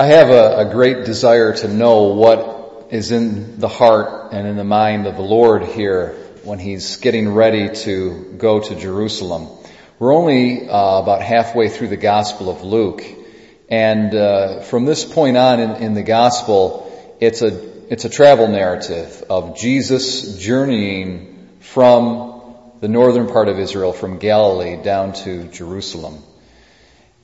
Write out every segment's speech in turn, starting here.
I have a, a, great desire to know what is in the heart and in the mind of the Lord here when He's getting ready to go to Jerusalem. We're only uh, about halfway through the Gospel of Luke, and uh, from this point on in, in the Gospel, it's a it's a travel narrative of Jesus journeying from the northern part of Israel, from Galilee down to Jerusalem.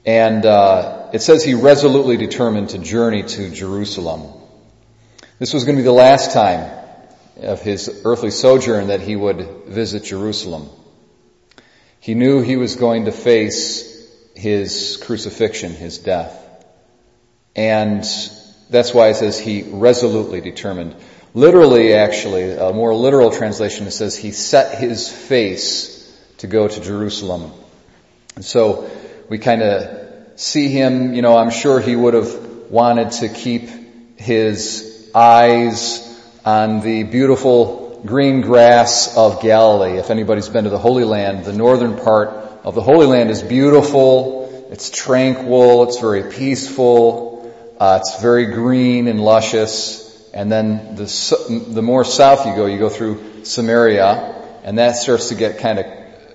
And uh, it says he resolutely determined to journey to Jerusalem. This was going to be the last time of his earthly sojourn that he would visit Jerusalem. He knew he was going to face his crucifixion, his death. And that's why it says he resolutely determined. Literally, actually, a more literal translation, it says he set his face to go to Jerusalem. And so, we kind of see him, you know, I'm sure he would have wanted to keep his eyes on the beautiful green grass of Galilee. If anybody's been to the Holy Land, the northern part of the Holy Land is beautiful, it's tranquil, it's very peaceful, uh, it's very green and luscious. And then the, the more south you go, you go through Samaria, and that starts to get kind of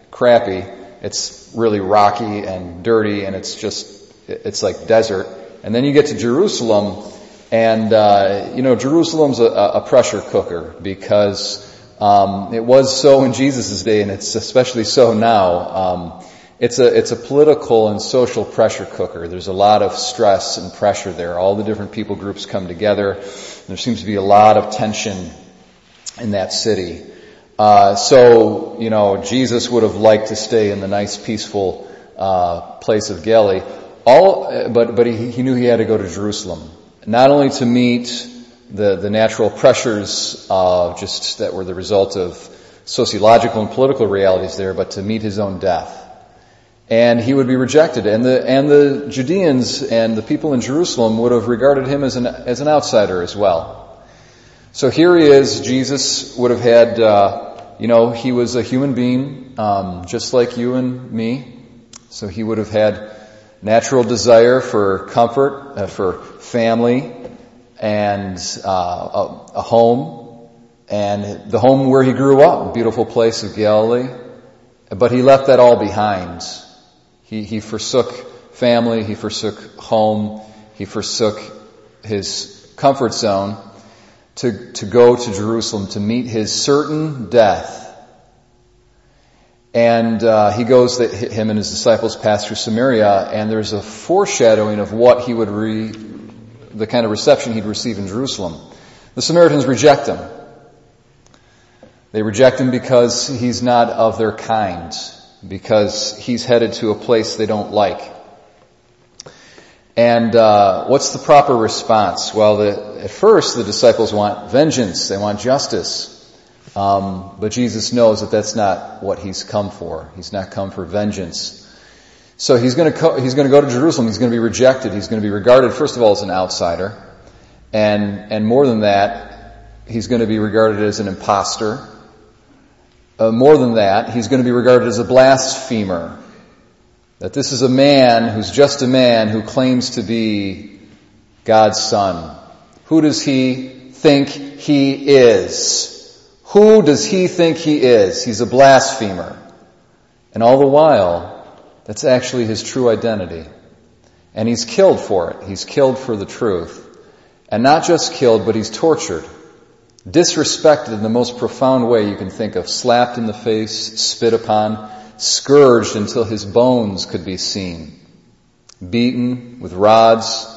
crappy. It's really rocky and dirty and it's just, it's like desert. And then you get to Jerusalem and, uh, you know, Jerusalem's a, a pressure cooker because, um, it was so in Jesus' day and it's especially so now. Um, it's a, it's a political and social pressure cooker. There's a lot of stress and pressure there. All the different people groups come together. There seems to be a lot of tension in that city. Uh, so, you know, Jesus would have liked to stay in the nice, peaceful uh, place of Galilee. All, but but he, he knew he had to go to Jerusalem, not only to meet the the natural pressures uh, just that were the result of sociological and political realities there, but to meet his own death. And he would be rejected, and the and the Judeans and the people in Jerusalem would have regarded him as an as an outsider as well. So here he is. Jesus would have had uh, you know, he was a human being, um, just like you and me. So he would have had natural desire for comfort, uh, for family, and uh, a, a, home, and the home where he grew up, beautiful place of Galilee. But he left that all behind. He, he forsook family, he forsook home, he forsook his comfort zone to, to go to Jerusalem to meet his certain death. And uh, he goes, that him and his disciples pass through Samaria, and there's a foreshadowing of what he would re, the kind of reception he'd receive in Jerusalem. The Samaritans reject him. They reject him because he's not of their kind, because he's headed to a place they don't like. And uh, what's the proper response? Well, the, at first the disciples want vengeance, they want justice. Um, but Jesus knows that that's not what he's come for. He's not come for vengeance. So he's going to co- he's going to go to Jerusalem. He's going to be rejected. He's going to be regarded first of all as an outsider, and and more than that, he's going to be regarded as an impostor. Uh, more than that, he's going to be regarded as a blasphemer. That this is a man who's just a man who claims to be God's son. Who does he think he is? Who does he think he is? He's a blasphemer. And all the while, that's actually his true identity. And he's killed for it. He's killed for the truth. And not just killed, but he's tortured. Disrespected in the most profound way you can think of. Slapped in the face, spit upon, scourged until his bones could be seen, beaten with rods,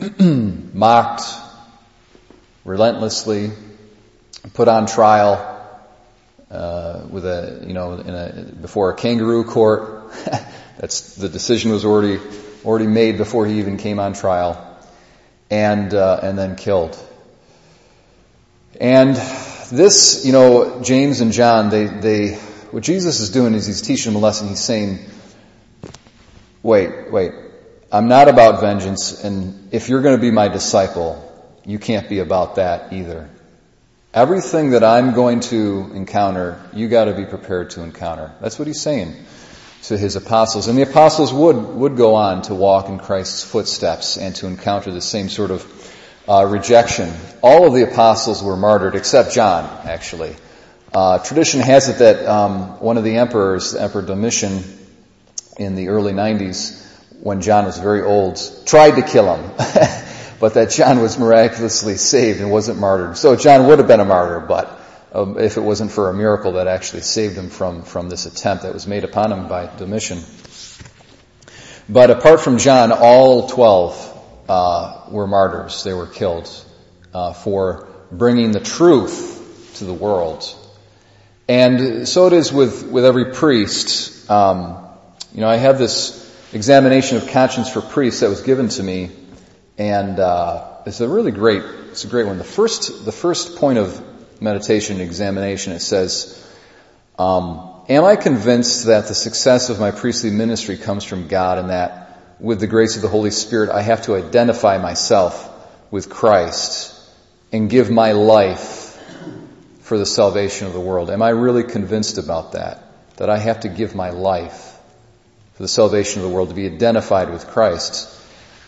mocked relentlessly, put on trial uh, with a you know in a, before a kangaroo court. That's the decision was already already made before he even came on trial, and uh, and then killed. And this, you know, James and John, they they what Jesus is doing is he's teaching them a lesson. He's saying, wait, wait, I'm not about vengeance, and if you're going to be my disciple, you can't be about that either. Everything that I'm going to encounter, you gotta be prepared to encounter. That's what he's saying. to his apostles. And the apostles would, would go on to walk in Christ's footsteps and to encounter the same sort of uh, rejection. All of the apostles were martyred except John, actually. Uh, tradition has it that um, one of the emperors, Emperor Domitian, in the early 90s, when John was very old, tried to kill him. but that John was miraculously saved and wasn't martyred. So John would have been a martyr, but um, if it wasn't for a miracle that actually saved him from, from this attempt that was made upon him by Domitian. But apart from John, all 12 uh, were martyrs. They were killed uh, for bringing the truth to the world. And so it is with, with every priest. Um, you know, I have this examination of conscience for priests that was given to me, and uh, it's a really great, it's a great one. The first, the first point of meditation examination, it says, um, Am I convinced that the success of my priestly ministry comes from God and that with the grace of the Holy Spirit I have to identify myself with Christ and give my life for the salvation of the world? Am I really convinced about that? That I have to give my life for the salvation of the world to be identified with Christ?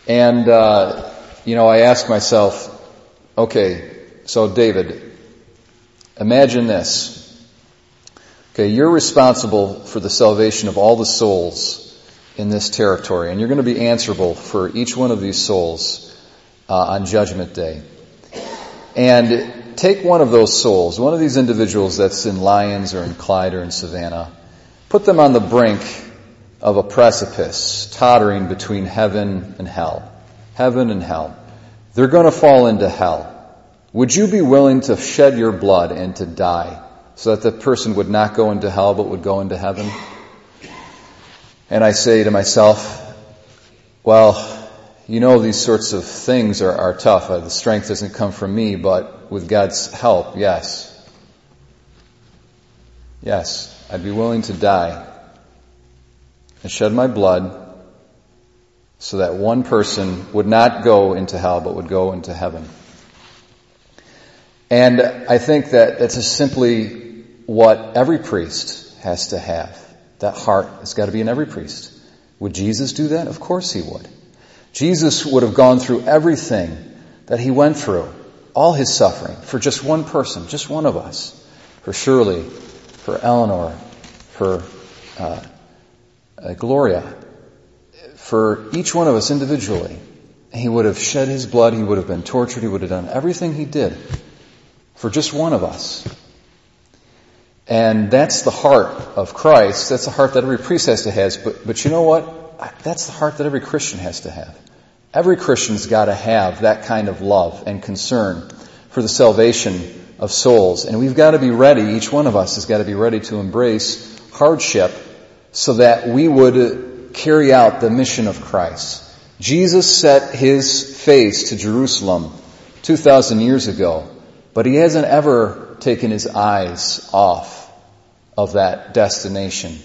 And, uh, you know, I ask myself, okay, so David, Imagine this. Okay, you're responsible for the salvation of all the souls in this territory, and you're going to be answerable for each one of these souls uh, on Judgment Day. And take one of those souls, one of these individuals that's in Lyons or in Clyde or in Savannah, put them on the brink of a precipice, tottering between heaven and hell. Heaven and hell. They're going to fall into hell. Would you be willing to shed your blood and to die so that the person would not go into hell but would go into heaven? And I say to myself, well, you know these sorts of things are, are tough. Uh, the strength doesn't come from me, but with God's help, yes. Yes, I'd be willing to die and shed my blood so that one person would not go into hell but would go into heaven. And I think that that's just simply what every priest has to have. That heart has got to be in every priest. Would Jesus do that? Of course he would. Jesus would have gone through everything that he went through, all his suffering, for just one person, just one of us. For Shirley, for Eleanor, for uh, uh, Gloria, for each one of us individually. He would have shed his blood, he would have been tortured, he would have done everything he did for just one of us. And that's the heart of Christ. That's the heart that every priest has to have. But, but you know what? That's the heart that every Christian has to have. Every Christian's got to have that kind of love and concern for the salvation of souls. And we've got to be ready, each one of us has got to be ready to embrace hardship so that we would carry out the mission of Christ. Jesus set his face to Jerusalem 2,000 years ago but he hasn't ever taken his eyes off of that destination.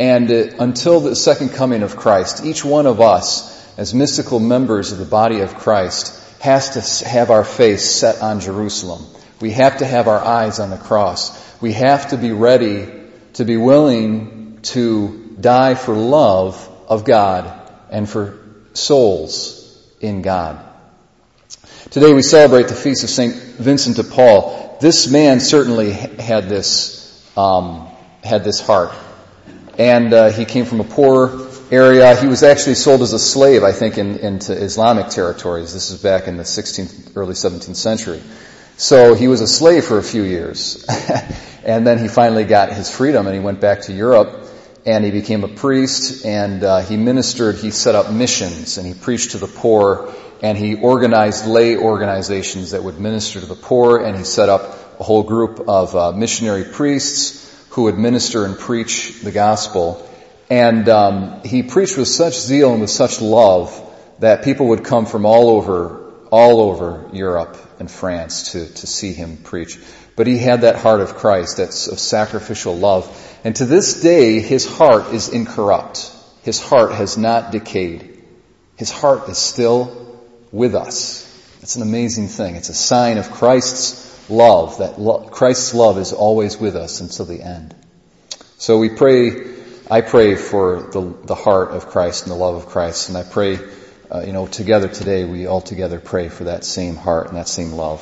And uh, until the second coming of Christ, each one of us, as mystical members of the body of Christ, has to have our face set on Jerusalem. We have to have our eyes on the cross. We have to be ready to be willing to die for love of God and for souls in God. Today we celebrate the feast of St. Vincent de Paul. This man certainly had this, um, had this heart. And uh, he came from a poor area. He was actually sold as a slave, I think, in, into Islamic territories. This is back in the 16th, early 17th century. So he was a slave for a few years. and then he finally got his freedom and he went back to Europe and he became a priest and uh, he ministered, he set up missions and he preached to the poor and he organized lay organizations that would minister to the poor, and he set up a whole group of uh, missionary priests who would minister and preach the gospel. And um, he preached with such zeal and with such love that people would come from all over, all over Europe and France to, to see him preach. But he had that heart of Christ, that's of sacrificial love. And to this day, his heart is incorrupt. His heart has not decayed. His heart is still with us. It's an amazing thing. It's a sign of Christ's love, that lo- Christ's love is always with us until the end. So we pray I pray for the, the heart of Christ and the love of Christ, and I pray, uh, you know, together today we all together pray for that same heart and that same love.